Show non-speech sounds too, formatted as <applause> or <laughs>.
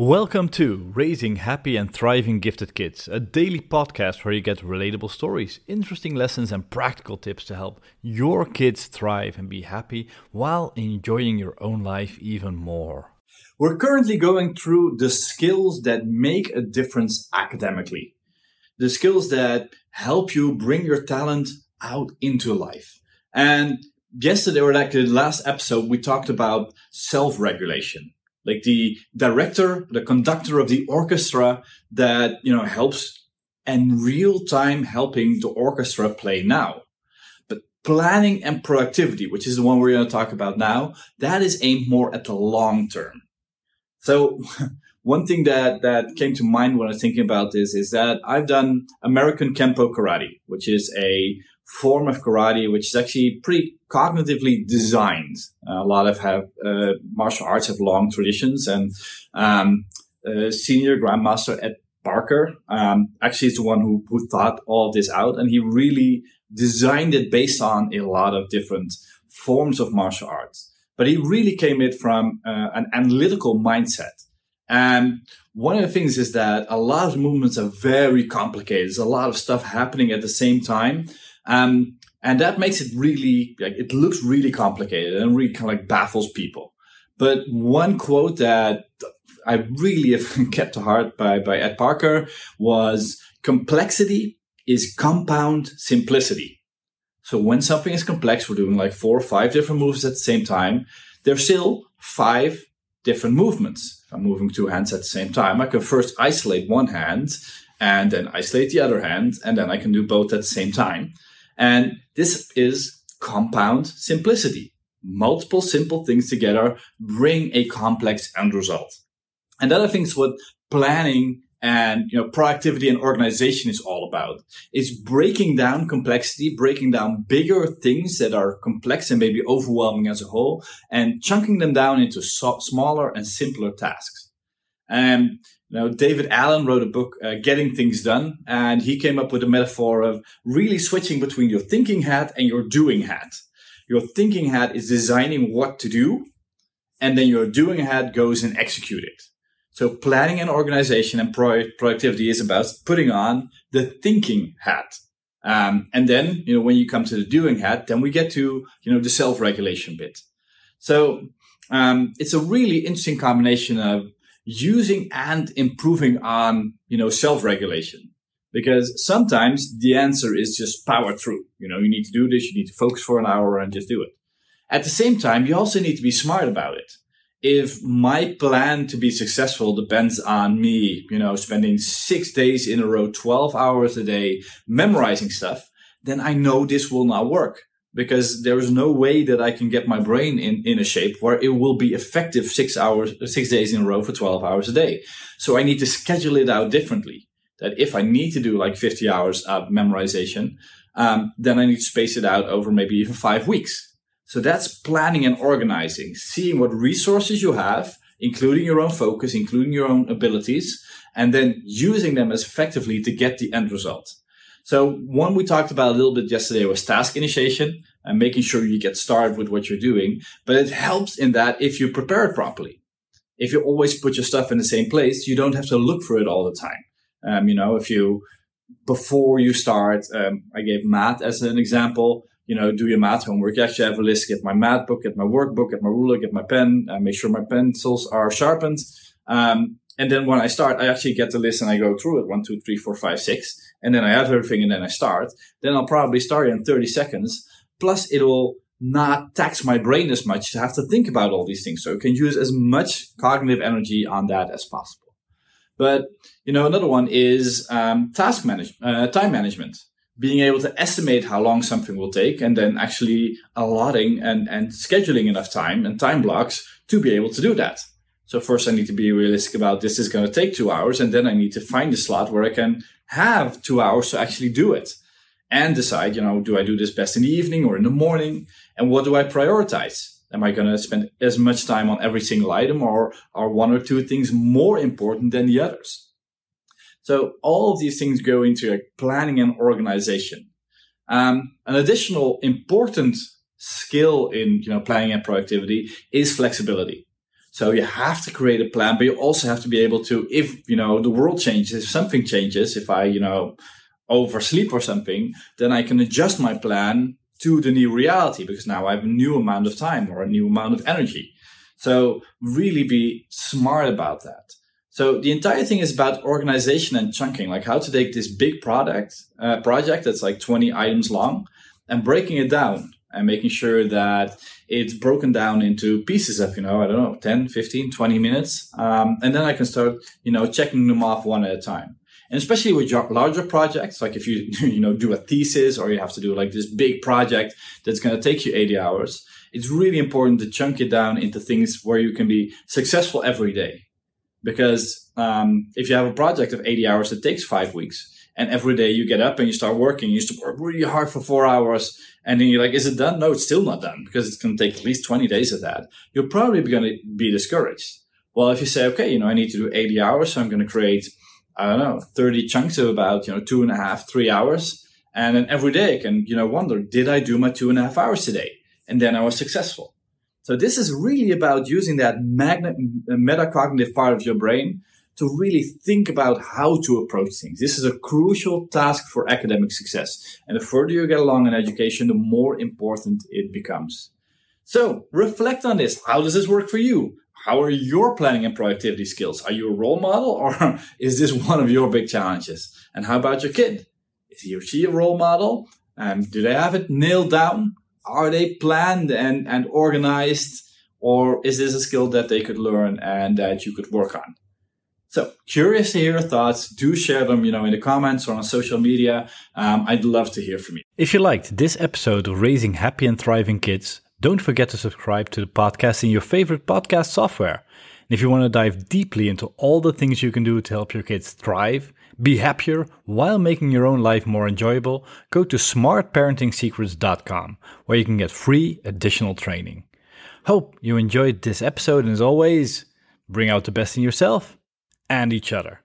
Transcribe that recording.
Welcome to Raising Happy and Thriving Gifted Kids, a daily podcast where you get relatable stories, interesting lessons, and practical tips to help your kids thrive and be happy while enjoying your own life even more. We're currently going through the skills that make a difference academically, the skills that help you bring your talent out into life. And yesterday, or like the last episode, we talked about self regulation like the director, the conductor of the orchestra that, you know, helps and real time helping the orchestra play now. But planning and productivity, which is the one we're going to talk about now, that is aimed more at the long term. So <laughs> one thing that, that came to mind when I was thinking about this is that I've done American Kenpo Karate, which is a form of karate, which is actually pretty cognitively designed. Uh, a lot of have uh, martial arts have long traditions, and um, uh, senior grandmaster Ed Parker um, actually is the one who, who thought all this out, and he really designed it based on a lot of different forms of martial arts. But he really came it from uh, an analytical mindset. And one of the things is that a lot of movements are very complicated. There's a lot of stuff happening at the same time. Um, and that makes it really, like, it looks really complicated and really kind of like baffles people. But one quote that I really <laughs> have kept to heart by, by Ed Parker was complexity is compound simplicity. So when something is complex, we're doing like four or five different moves at the same time. There's still five different movements. If I'm moving two hands at the same time, I can first isolate one hand and then isolate the other hand, and then I can do both at the same time. And this is compound simplicity. Multiple simple things together bring a complex end result. And that I think is what planning and you know productivity and organization is all about is breaking down complexity breaking down bigger things that are complex and maybe overwhelming as a whole and chunking them down into so- smaller and simpler tasks and know, David Allen wrote a book, uh, Getting Things Done, and he came up with a metaphor of really switching between your thinking hat and your doing hat. Your thinking hat is designing what to do, and then your doing hat goes and execute it. So planning and organization and pro- productivity is about putting on the thinking hat. Um, and then, you know, when you come to the doing hat, then we get to, you know, the self-regulation bit. So, um, it's a really interesting combination of using and improving on, you know, self-regulation. Because sometimes the answer is just power through. You know, you need to do this, you need to focus for an hour and just do it. At the same time, you also need to be smart about it. If my plan to be successful depends on me, you know, spending six days in a row, 12 hours a day, memorizing stuff, then I know this will not work because there is no way that I can get my brain in, in a shape where it will be effective six hours, six days in a row for 12 hours a day. So I need to schedule it out differently. That if I need to do like 50 hours of memorization, um, then I need to space it out over maybe even five weeks. So that's planning and organizing, seeing what resources you have, including your own focus, including your own abilities, and then using them as effectively to get the end result. So one we talked about a little bit yesterday was task initiation and making sure you get started with what you're doing. But it helps in that if you prepare it properly. If you always put your stuff in the same place, you don't have to look for it all the time. Um, you know, if you, before you start, um, I gave math as an example, you know, do your math homework. You actually have a list, get my math book, get my workbook, get my ruler, get my pen, uh, make sure my pencils are sharpened. Um, and then when I start, I actually get the list and I go through it one, two, three, four, five, six and then I have everything and then I start, then I'll probably start in 30 seconds. Plus it will not tax my brain as much to have to think about all these things. So I can use as much cognitive energy on that as possible. But, you know, another one is um, task management, uh, time management. Being able to estimate how long something will take and then actually allotting and, and scheduling enough time and time blocks to be able to do that. So first I need to be realistic about this is going to take two hours. And then I need to find a slot where I can have two hours to actually do it and decide, you know, do I do this best in the evening or in the morning? And what do I prioritize? Am I going to spend as much time on every single item or are one or two things more important than the others? So all of these things go into like planning and organization. Um, an additional important skill in, you know, planning and productivity is flexibility. So you have to create a plan, but you also have to be able to, if, you know, the world changes, if something changes, if I, you know, oversleep or something, then I can adjust my plan to the new reality because now I have a new amount of time or a new amount of energy. So really be smart about that. So the entire thing is about organization and chunking, like how to take this big product uh, project that's like 20 items long and breaking it down and making sure that it's broken down into pieces of, you know, I don't know, 10, 15, 20 minutes. Um, and then I can start, you know, checking them off one at a time. And especially with larger projects, like if you, <laughs> you know, do a thesis or you have to do like this big project that's going to take you 80 hours, it's really important to chunk it down into things where you can be successful every day because um, if you have a project of 80 hours it takes five weeks and every day you get up and you start working you start work really hard for four hours and then you're like is it done? No it's still not done because it's going to take at least 20 days of that. You're probably going to be discouraged. Well if you say okay you know i need to do 80 hours so i'm going to create i don't know 30 chunks of about you know two and a half three hours and then every day i can you know wonder did i do my two and a half hours today? And then i was successful. So this is really about using that magnet, metacognitive part of your brain to really think about how to approach things. This is a crucial task for academic success. And the further you get along in education, the more important it becomes. So reflect on this. How does this work for you? How are your planning and productivity skills? Are you a role model or <laughs> is this one of your big challenges? And how about your kid? Is he or she a role model? Um, do they have it nailed down? are they planned and, and organized or is this a skill that they could learn and that you could work on so curious to hear your thoughts. Do share them you know in the comments or on social media. Um, i'd love to hear from you. If you liked this episode of raising happy and thriving kids don't forget to subscribe to the podcast in your favorite podcast software. And if you want to dive deeply into all the things you can do to help your kids thrive be happier while making your own life more enjoyable, go to smartparentingsecrets.com where you can get free additional training. Hope you enjoyed this episode and as always, bring out the best in yourself and each other.